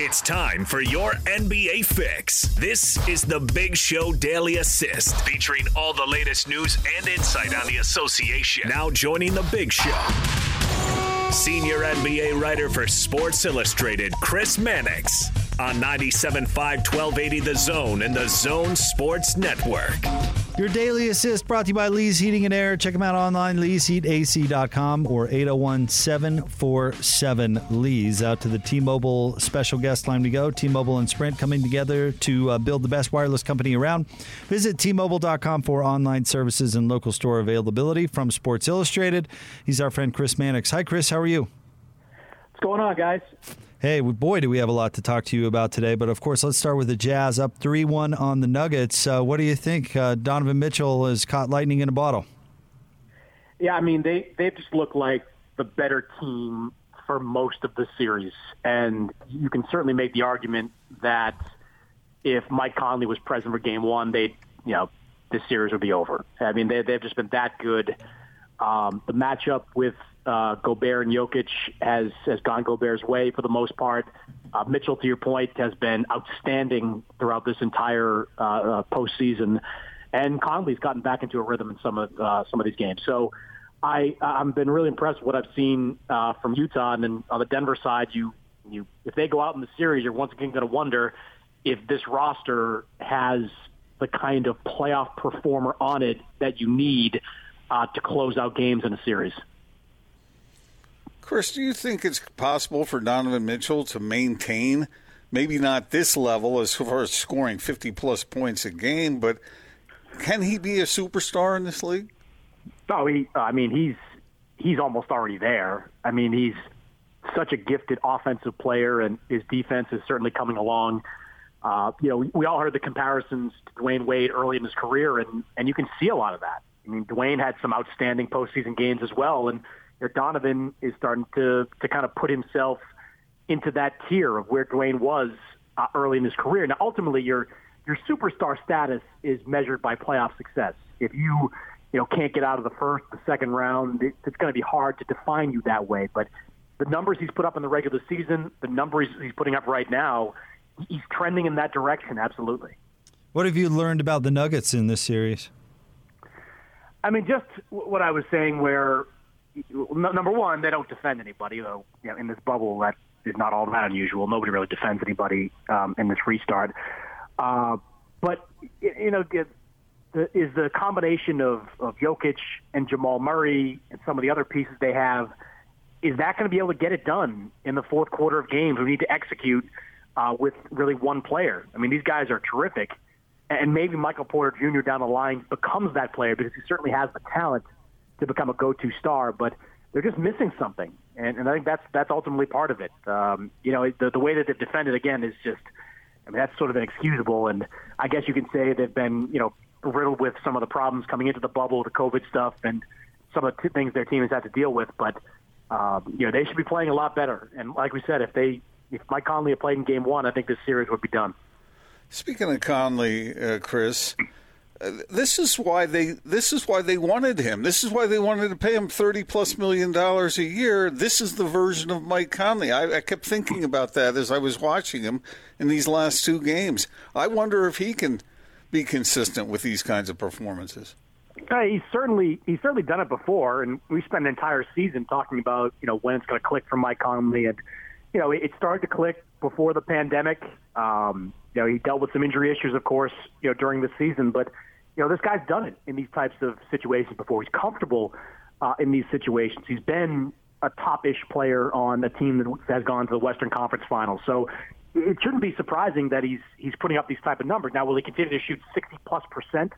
It's time for your NBA fix. This is the Big Show Daily Assist, featuring all the latest news and insight on the association. Now joining the Big Show. Senior NBA writer for Sports Illustrated, Chris Mannix, on 97.5 1280 The Zone and the Zone Sports Network. Your daily assist brought to you by Lee's Heating and Air. Check them out online, leesheatac.com or 801 747 Lee's. Out to the T Mobile special guest line we go. T Mobile and Sprint coming together to uh, build the best wireless company around. Visit tmobile.com for online services and local store availability. From Sports Illustrated, he's our friend Chris Mannix. Hi, Chris. How are you? What's going on, guys? Hey, boy, do we have a lot to talk to you about today. But of course, let's start with the Jazz up 3 1 on the Nuggets. Uh, what do you think? Uh, Donovan Mitchell has caught lightning in a bottle. Yeah, I mean, they, they just look like the better team for most of the series. And you can certainly make the argument that if Mike Conley was present for game one, they you know, this series would be over. I mean, they, they've just been that good. Um, the matchup with uh, Gobert and Jokic has has gone Gobert's way for the most part. Uh, Mitchell, to your point, has been outstanding throughout this entire uh, uh, postseason, and Conley's gotten back into a rhythm in some of uh, some of these games. So, I I've been really impressed with what I've seen uh, from Utah, and then on the Denver side, you you if they go out in the series, you're once again going to wonder if this roster has the kind of playoff performer on it that you need uh, to close out games in a series. Chris, do you think it's possible for Donovan Mitchell to maintain maybe not this level as far as scoring 50 plus points a game, but can he be a superstar in this league? Oh, he, I mean, he's he's almost already there. I mean, he's such a gifted offensive player, and his defense is certainly coming along. Uh, you know, we, we all heard the comparisons to Dwyane Wade early in his career, and and you can see a lot of that. I mean, Dwyane had some outstanding postseason games as well, and you know, Donovan is starting to to kind of put himself into that tier of where Dwyane was uh, early in his career. Now, ultimately, your your superstar status is measured by playoff success. If you you know can't get out of the first, the second round, it, it's going to be hard to define you that way. But the numbers he's put up in the regular season, the numbers he's putting up right now, he's trending in that direction. Absolutely. What have you learned about the Nuggets in this series? I mean, just what I was saying, where number one, they don't defend anybody. Though you know, in this bubble, that is not all that unusual. Nobody really defends anybody um, in this restart. Uh, but you know, the, is the combination of of Jokic and Jamal Murray and some of the other pieces they have. Is that going to be able to get it done in the fourth quarter of games? We need to execute uh, with really one player. I mean, these guys are terrific, and maybe Michael Porter Jr. down the line becomes that player because he certainly has the talent to become a go-to star, but they're just missing something, and, and I think that's that's ultimately part of it. Um, you know, the, the way that they've defended again is just, I mean, that's sort of inexcusable, and I guess you can say they've been, you know, riddled with some of the problems coming into the bubble, the COVID stuff, and some of the things their team has had to deal with. But um, you know, they should be playing a lot better. And like we said, if they if Mike Conley had played in Game One, I think this series would be done. Speaking of Conley, uh, Chris, this is why they this is why they wanted him. This is why they wanted to pay him thirty plus million dollars a year. This is the version of Mike Conley. I, I, kept thinking about that as I was watching him in these last two games. I wonder if he can be consistent with these kinds of performances. Uh, he's certainly he's certainly done it before, and we spent an entire season talking about you know when it's going to click for Mike Conley, and you know it, it started to click before the pandemic. Um, you know he dealt with some injury issues, of course, you know during the season, but you know, this guy's done it in these types of situations before. He's comfortable uh, in these situations. He's been a top-ish player on a team that has gone to the Western Conference Finals. So it shouldn't be surprising that he's he's putting up these type of numbers. Now, will he continue to shoot 60 plus percent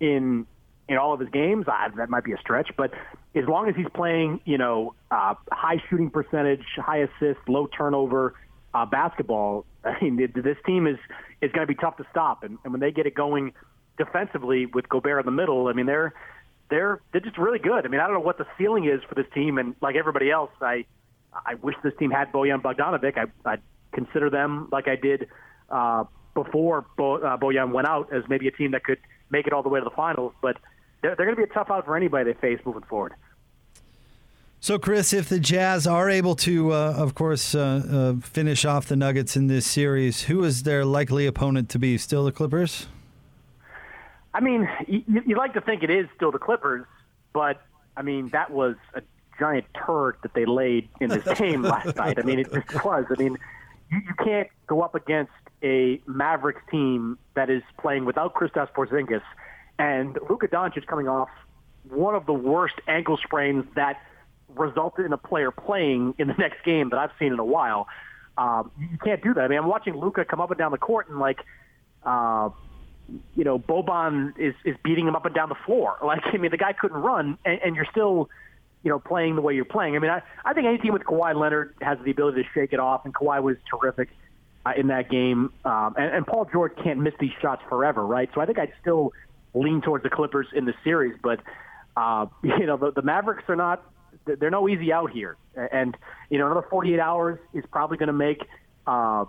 in in all of his games? Uh, that might be a stretch, but as long as he's playing, you know, uh, high shooting percentage, high assist, low turnover uh, basketball, I mean, this team is is going to be tough to stop. And, and when they get it going defensively with Gobert in the middle, I mean they're they're they're just really good. I mean I don't know what the ceiling is for this team, and like everybody else, I I wish this team had Bojan Bogdanovic. I I consider them like I did uh, before Bo, uh, Bojan went out as maybe a team that could make it all the way to the finals, but they're, they're going to be a tough out for anybody they face moving forward. So, Chris, if the Jazz are able to, uh, of course, uh, uh, finish off the Nuggets in this series, who is their likely opponent to be? Still the Clippers? I mean, you, you like to think it is still the Clippers, but I mean that was a giant turd that they laid in this game last night. I mean, it just was. I mean, you, you can't go up against a Mavericks team that is playing without Kristaps Porzingis and Luka Doncic coming off one of the worst ankle sprains that resulted in a player playing in the next game that I've seen in a while. Um, you can't do that. I mean, I'm watching Luka come up and down the court and like, uh, you know, Boban is is beating him up and down the floor. Like, I mean, the guy couldn't run, and, and you're still, you know, playing the way you're playing. I mean, I I think any team with Kawhi Leonard has the ability to shake it off, and Kawhi was terrific uh, in that game. Um, and, and Paul George can't miss these shots forever, right? So I think I'd still lean towards the Clippers in the series, but uh, you know, the, the Mavericks are not they're no easy out here, and you know another 48 hours is probably going to make uh,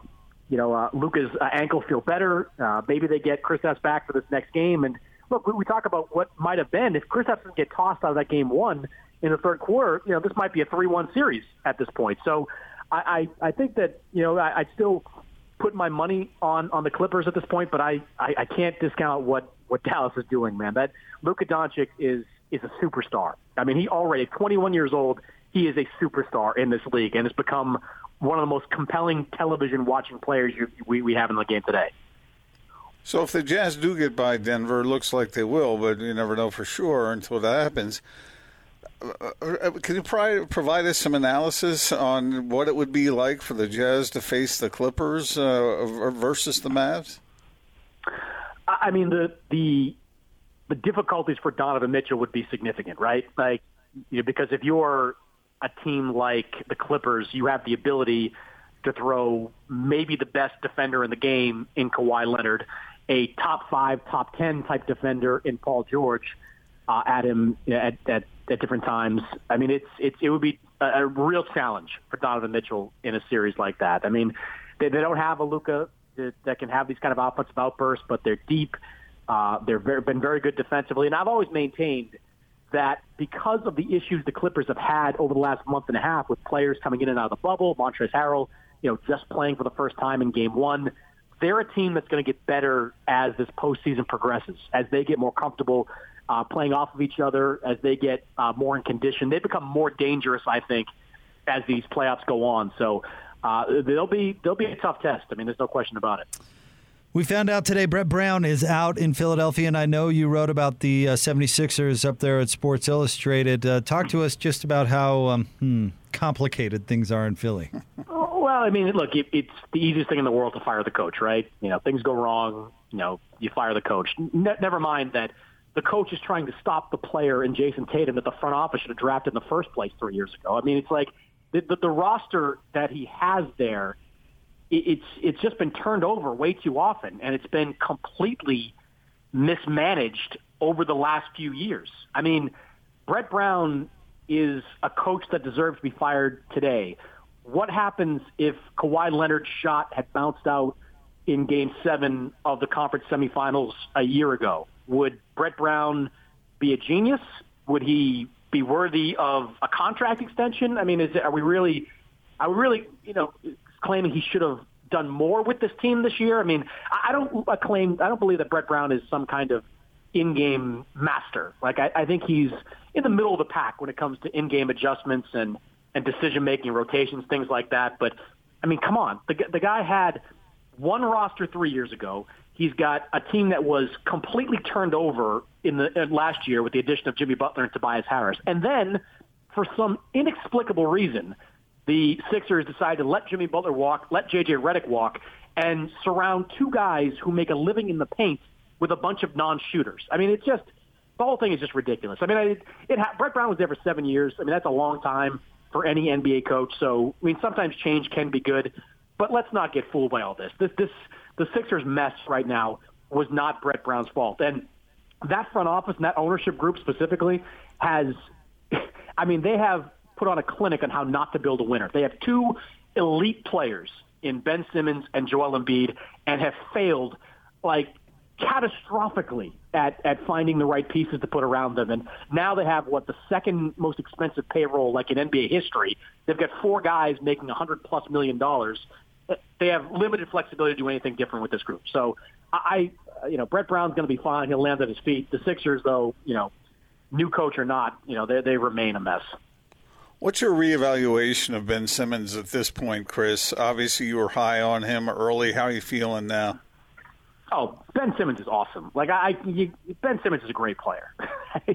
you know uh, Luka's uh, ankle feel better. Uh, maybe they get Chris Kristaps back for this next game, and look, we, we talk about what might have been if Chris Kristaps doesn't get tossed out of that game one in the third quarter. You know this might be a three-one series at this point. So I, I, I think that you know I, I'd still put my money on on the Clippers at this point, but I, I, I can't discount what what Dallas is doing, man. That Luka Doncic is is a superstar. I mean, he already 21 years old. He is a superstar in this league and has become one of the most compelling television watching players you, we, we have in the game today. So if the Jazz do get by Denver, it looks like they will, but you never know for sure until that happens. Uh, uh, can you provide us some analysis on what it would be like for the Jazz to face the Clippers uh, versus the Mavs? I mean, the the the difficulties for Donovan Mitchell would be significant, right? Like, you know, because if you're a team like the Clippers, you have the ability to throw maybe the best defender in the game in Kawhi Leonard, a top five, top ten type defender in Paul George uh, at him at, at at different times. I mean, it's it's it would be a, a real challenge for Donovan Mitchell in a series like that. I mean, they, they don't have a Luka that, that can have these kind of offensive outbursts, but they're deep. Uh, they've been very good defensively, and I've always maintained that because of the issues the Clippers have had over the last month and a half with players coming in and out of the bubble, Montrezl Harrell, you know, just playing for the first time in Game One, they're a team that's going to get better as this postseason progresses, as they get more comfortable uh, playing off of each other, as they get uh, more in condition. They become more dangerous, I think, as these playoffs go on. So uh, they'll be they'll be a tough test. I mean, there's no question about it. We found out today Brett Brown is out in Philadelphia, and I know you wrote about the uh, 76ers up there at Sports Illustrated. Uh, talk to us just about how um, hmm, complicated things are in Philly. Well, I mean, look, it, it's the easiest thing in the world to fire the coach, right? You know, things go wrong, you know, you fire the coach. Ne- never mind that the coach is trying to stop the player in Jayson Tatum that the front office should have drafted in the first place three years ago. I mean, it's like the, the, the roster that he has there – it's it's just been turned over way too often, and it's been completely mismanaged over the last few years. I mean, Brett Brown is a coach that deserves to be fired today. What happens if Kawhi Leonard's shot had bounced out in Game Seven of the conference semifinals a year ago? Would Brett Brown be a genius? Would he be worthy of a contract extension? I mean, is are we really? Are we really, you know, claiming he should have done more with this team this year. I mean, I don't uh, claim, I don't believe that Brett Brown is some kind of in-game master. Like I, I think he's in the middle of the pack when it comes to in-game adjustments and and decision-making, rotations, things like that. But I mean, come on, the the guy had one roster three years ago. He's got a team that was completely turned over in the in last year with the addition of Jimmy Butler and Tobias Harris, and then for some inexplicable reason the Sixers decided to let Jimmy Butler walk, let J.J. Redick walk, and surround two guys who make a living in the paint with a bunch of non-shooters. I mean, it's just the whole thing is just ridiculous. I mean, it, it Brett Brown was there for seven years. I mean, that's a long time for any NBA coach. So, I mean, sometimes change can be good, but let's not get fooled by all this. This, this, the Sixers mess right now was not Brett Brown's fault, and that front office and that ownership group specifically has. I mean, they have put on a clinic on how not to build a winner. They have two elite players in Ben Simmons and Joel Embiid and have failed like catastrophically at, at finding the right pieces to put around them. And now they have what the second most expensive payroll like in NBA history. They've got four guys making a hundred plus million dollars. They have limited flexibility to do anything different with this group. So I, you know, Brett Brown's going to be fine. He'll land at his feet. The Sixers, though, you know, new coach or not, you know, they they remain a mess. What's your reevaluation of Ben Simmons at this point, Chris? Obviously, you were high on him early. How are you feeling now? Oh, Ben Simmons is awesome. Like I, you, Ben Simmons is a great player.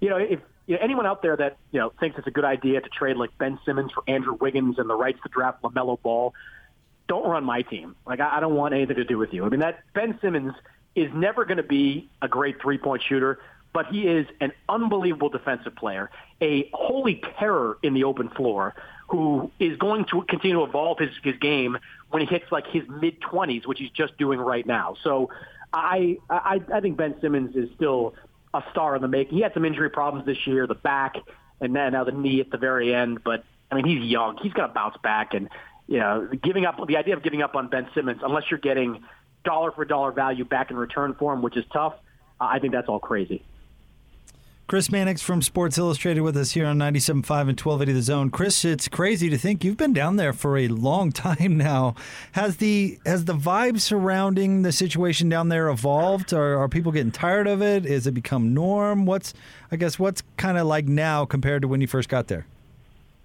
you know, if you know, anyone out there that you know thinks it's a good idea to trade like Ben Simmons for Andrew Wiggins and the rights to draft LaMelo Ball, don't run my team. Like I, I don't want anything to do with you. I mean, that Ben Simmons is never going to be a great three point shooter, but he is an unbelievable defensive player, a holy terror in the open floor, who is going to continue to evolve his, his game when he hits like his mid twenties, which he's just doing right now. So I, I I think Ben Simmons is still a star in the making. He had some injury problems this year, the back and then now the knee at the very end. But I mean, he's young. He's to bounce back. And you know, giving up the idea of giving up on Ben Simmons, unless you're getting dollar for dollar value back in return for him, which is tough. I think that's all crazy. Chris Mannix from Sports Illustrated with us here on 97.5 and 1280 The Zone. Chris, it's crazy to think you've been down there for a long time now. Has the has the vibe surrounding the situation down there evolved? Are, are people getting tired of it? Is it become norm? What's I guess what's kind of like now compared to when you first got there?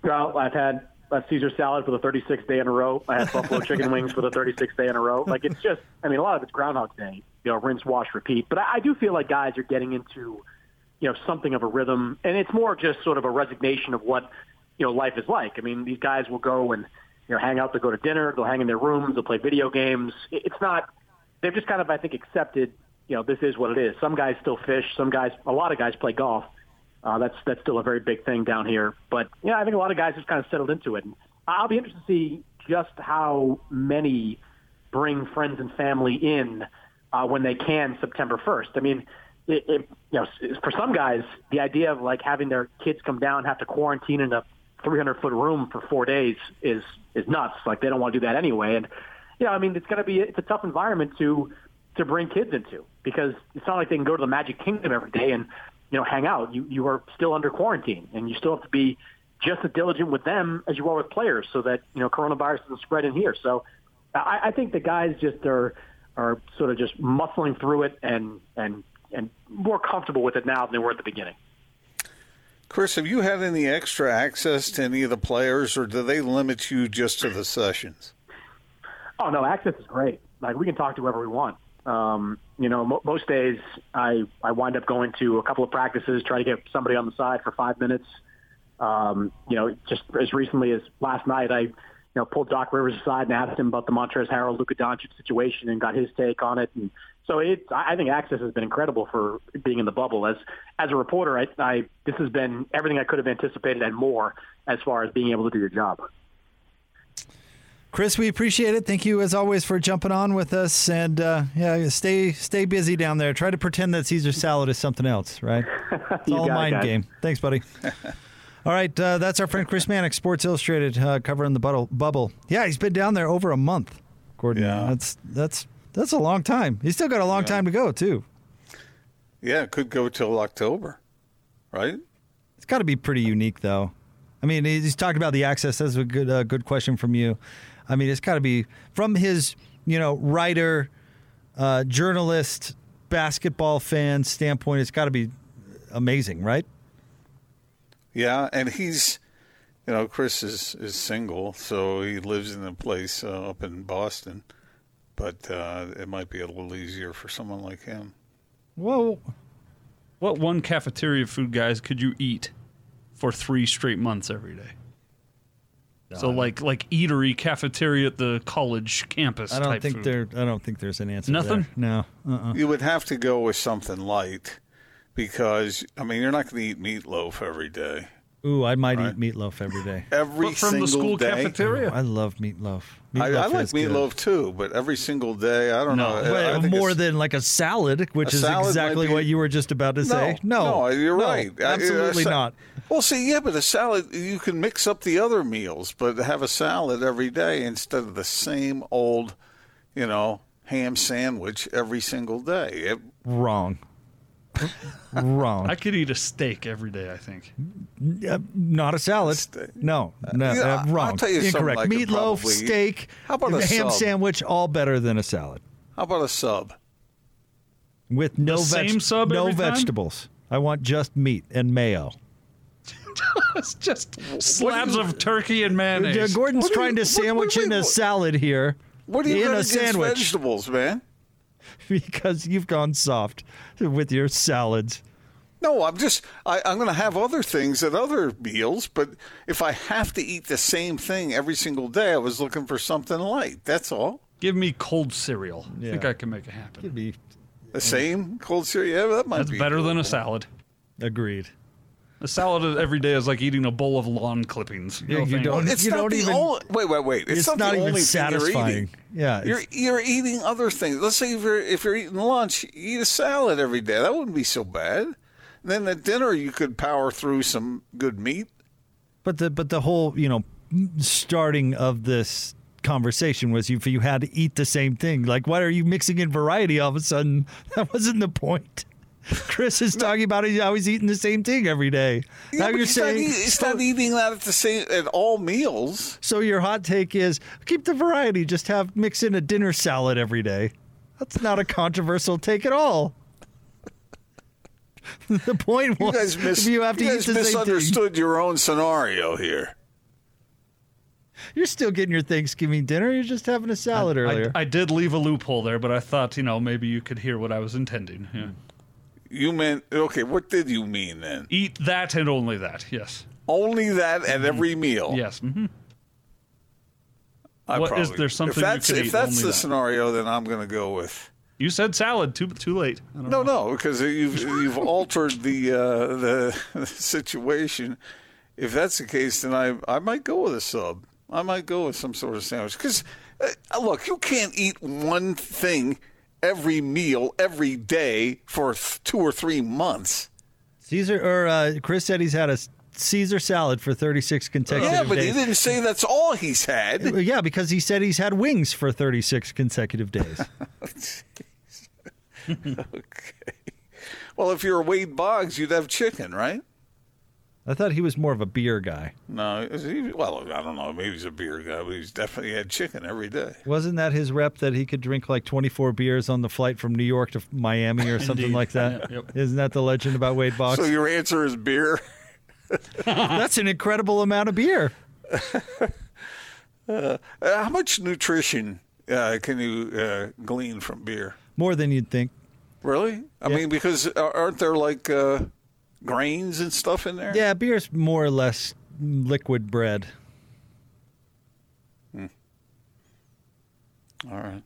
Well, I've had a Caesar salad for the 36th day in a row. I had buffalo chicken wings for the 36th day in a row. Like it's just, I mean, a lot of it's Groundhog Day. You know, rinse, wash, repeat. But I, I do feel like guys are getting into you know, something of a rhythm. And it's more just sort of a resignation of what, you know, life is like. I mean, these guys will go and, you know, hang out, they'll go to dinner, they'll hang in their rooms, they'll play video games. It's not, they've just kind of, I think, accepted, you know, this is what it is. Some guys still fish, some guys, a lot of guys play golf. Uh, that's, that's still a very big thing down here. But, yeah, I think a lot of guys just kind of settled into it. And I'll be interested to see just how many bring friends and family in uh, when they can September 1st. I mean, it, it, you know, for some guys, the idea of like having their kids come down have to quarantine in a 300 foot room for four days is is nuts. Like they don't want to do that anyway. And you know, I mean, it's going to be it's a tough environment to to bring kids into because it's not like they can go to the Magic Kingdom every day and you know hang out. You you are still under quarantine and you still have to be just as diligent with them as you are with players, so that you know coronavirus doesn't spread in here. So I, I think the guys just are are sort of just muscling through it and and and more comfortable with it now than they were at the beginning. Chris, have you had any extra access to any of the players, or do they limit you just to the sessions? Oh no, access is great. Like we can talk to whoever we want. Um, you know, mo- most days I I wind up going to a couple of practices, try to get somebody on the side for five minutes. Um, you know, just as recently as last night, I you know pulled Doc Rivers aside and asked him about the Montrezl Harrell Luka Doncic situation and got his take on it. And so it's I think access has been incredible for being in the bubble. As as a reporter, I, I this has been everything I could have anticipated and more as far as being able to do your job. Chris, we appreciate it. Thank you as always for jumping on with us, and uh, yeah, stay stay busy down there. Try to pretend that Caesar salad is something else, right? It's all a mind game. Thanks, buddy. all right, uh, that's our friend Chris Mannix, Sports Illustrated, uh, covering the bubble. Yeah, he's been down there over a month. Gordon, yeah. that's that's that's a long time. He's still got a long yeah. time to go, too. Yeah, it could go till October, right? It's got to be pretty unique, though. I mean, he's talking about the access. That's a good, uh, good question from you. I mean, it's got to be from his, you know, writer, uh, journalist, basketball fan standpoint. It's got to be amazing, right? Yeah, and he's, you know, Chris is is single, so he lives in a place uh, up in Boston but uh, it might be a little easier for someone like him. Well, what one cafeteria food, guys, could you eat for three straight months every day? So like like eatery cafeteria at the college campus. I don't think food. there. I don't think there's an answer. To nothing. No. Uh-uh. You would have to go with something light, because I mean you're not going to eat meatloaf every day. Ooh, I might right. eat meatloaf every day. Every but from single the school day? cafeteria. Oh, I love meatloaf. meatloaf I, I, like meatloaf good. too, but every single day, I don't no, know. Well, more than like a salad, which is salad exactly be, what you were just about to no, say. No, no, you're no, right. Uh, absolutely not. Well, see, yeah, but a salad you can mix up the other meals, but have a salad every day instead of the same old, you know, ham sandwich every single day. It- Wrong. Wrong. I could eat a steak every day. I think. Uh, not a salad. Steak. No, no, yeah, uh, I'll wrong. tell you something Incorrect. I could Meatloaf, steak, How about a ham sub? sandwich, all better than a salad how about a sub? with no The same sub no every time? vegetables. I want just meat and mayo. It's just slabs of turkey and Uh, mayonnaise. Gordon's you- trying to what- sandwich what- in a salad here. What do you in got a sandwich vegetables, man? because you've gone soft with your salads. No, I'm just I, I'm going to have other things at other meals, but if I have to eat the same thing every single day, I was looking for something light. That's all. Give me cold cereal. I think I can make it happen. Could be The same cold cereal. Yeah, that might That's be better than a salad. agreed. A salad every day is like eating a bowl of lawn clippings. Yeah, No you thank don't- It's You not the even- only. Wait, wait, wait. It's, It's, not, not, the even only thing you're satisfying. eating. Yeah, You're you're eating other things. Let's say if you're if you're eating lunch, you eat a salad every day. That wouldn't be so bad. then at dinner, you could power through some good meat. But the but the whole you know starting of this conversation was you you had to eat the same thing. Like, why are you mixing in variety all of a sudden? That wasn't the point. Chris is talking about how he's eating the same thing every day. Yeah, now but you're he's not saying eat- he's so, not eating that at the same at all meals. so your hot take is keep the variety. Just have mix in a dinner salad every day. That's not a controversial take at all. the point You was guys, mis- if you have to you eat guys the same misunderstood your own scenario here. you're still getting your Thanksgiving dinner. You're just having a salad earlier. I, I did leave a loophole there, but I thought, you know, maybe you could hear what I was intending. Yeah. You meant okay. What did you mean then? Eat that and only that. Yes. Only that at every meal. Yes. Mm-hmm. I What- is probably- there something If you that's if that's the that. scenario, then I'm going to go with. You said salad. Too too late. I don't No, know. no, because you've you've altered the uh, the, the situation. If that's the case, then I I might go with a sub. I might go with some sort of sandwich. Because uh, look, you can't eat one thing every meal every day for th- two or three months. Caesar or uh, Chris said he's had a Caesar salad for 36 consecutive days. yeah, but days. he didn't say that's all he's had. Yeah, because he said he's had wings for 36 consecutive days. okay. Well, if you're Wade Boggs, you'd have chicken, right? I thought he was more of a beer guy. No, he, well, I don't know. Maybe he's a beer guy, but he's definitely had chicken every day. Wasn't that his rep that he could drink like 24 beers on the flight from New York to Miami or something like that? Yeah, yep. not that the legend about Wade Boggs? So your answer is beer. That's an incredible amount of beer. Uh, how much nutrition uh, can you uh, glean from beer? More than you'd think. Really? I Yeah. mean, because aren't there like uh, grains and stuff in there? Yeah, beer's more or less liquid bread. Hmm. All right.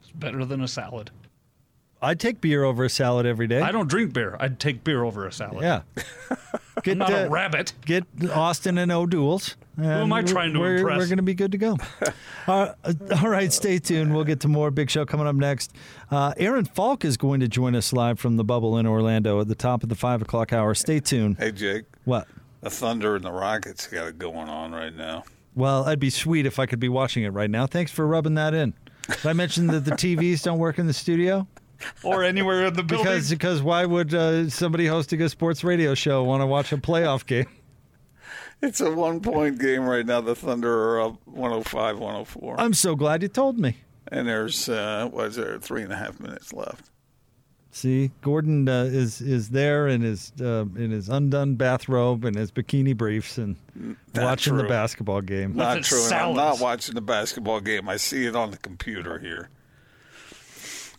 It's better than a salad. I'd take beer over a salad every day. I don't drink beer. I'd take beer over a salad. Yeah. Get, I'm not uh, a rabbit. get Austin and O'Doul's. Who am I trying to we're, impress? We're going to be good to go. uh, all right, stay tuned. We'll get to more Big Show coming up next. Uh, Aaron Falk is going to join us live from the bubble in Orlando at the top of the five o'clock hour. Stay tuned. Hey, Jake. What? The Thunder and the Rockets got it going on right now. Well, I'd be sweet if I could be watching it right now. Thanks for rubbing that in. Did I mention that the TVs don't work in the studio? Or anywhere in the building. Because because why would uh, somebody hosting a sports radio show want to watch a playoff game? It's a one point game right now. The Thunder are up 105 104. I'm so glad you told me. and there's, uh, what is there, three and a half minutes left. See, Gordon uh, is is there in his uh, in his undone bathrobe and his bikini briefs and Not watching the basketball game. Not true. and I'm not watching the basketball game. I see it on the computer here.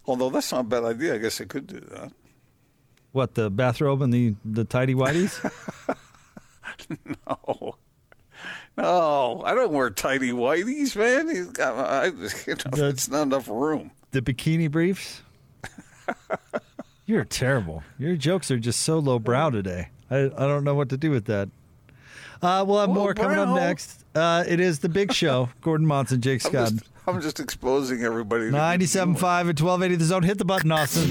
Although that's not a bad idea. I guess I could do that. What the bathrobe and the the tidy whities? no, No, I don't wear tidy whities, man. He's got, I, you know, it's not enough room. the bikini briefs? You're terrible. Your jokes are just so lowbrow today. I I don't know what to do with that. Uh, we'll have more coming up next. Uh, it is the big show. Gordon Monson, Jake Scott. just, I'm just exposing everybody. 97.5 at 1280 the zone. Hit the button, Austin.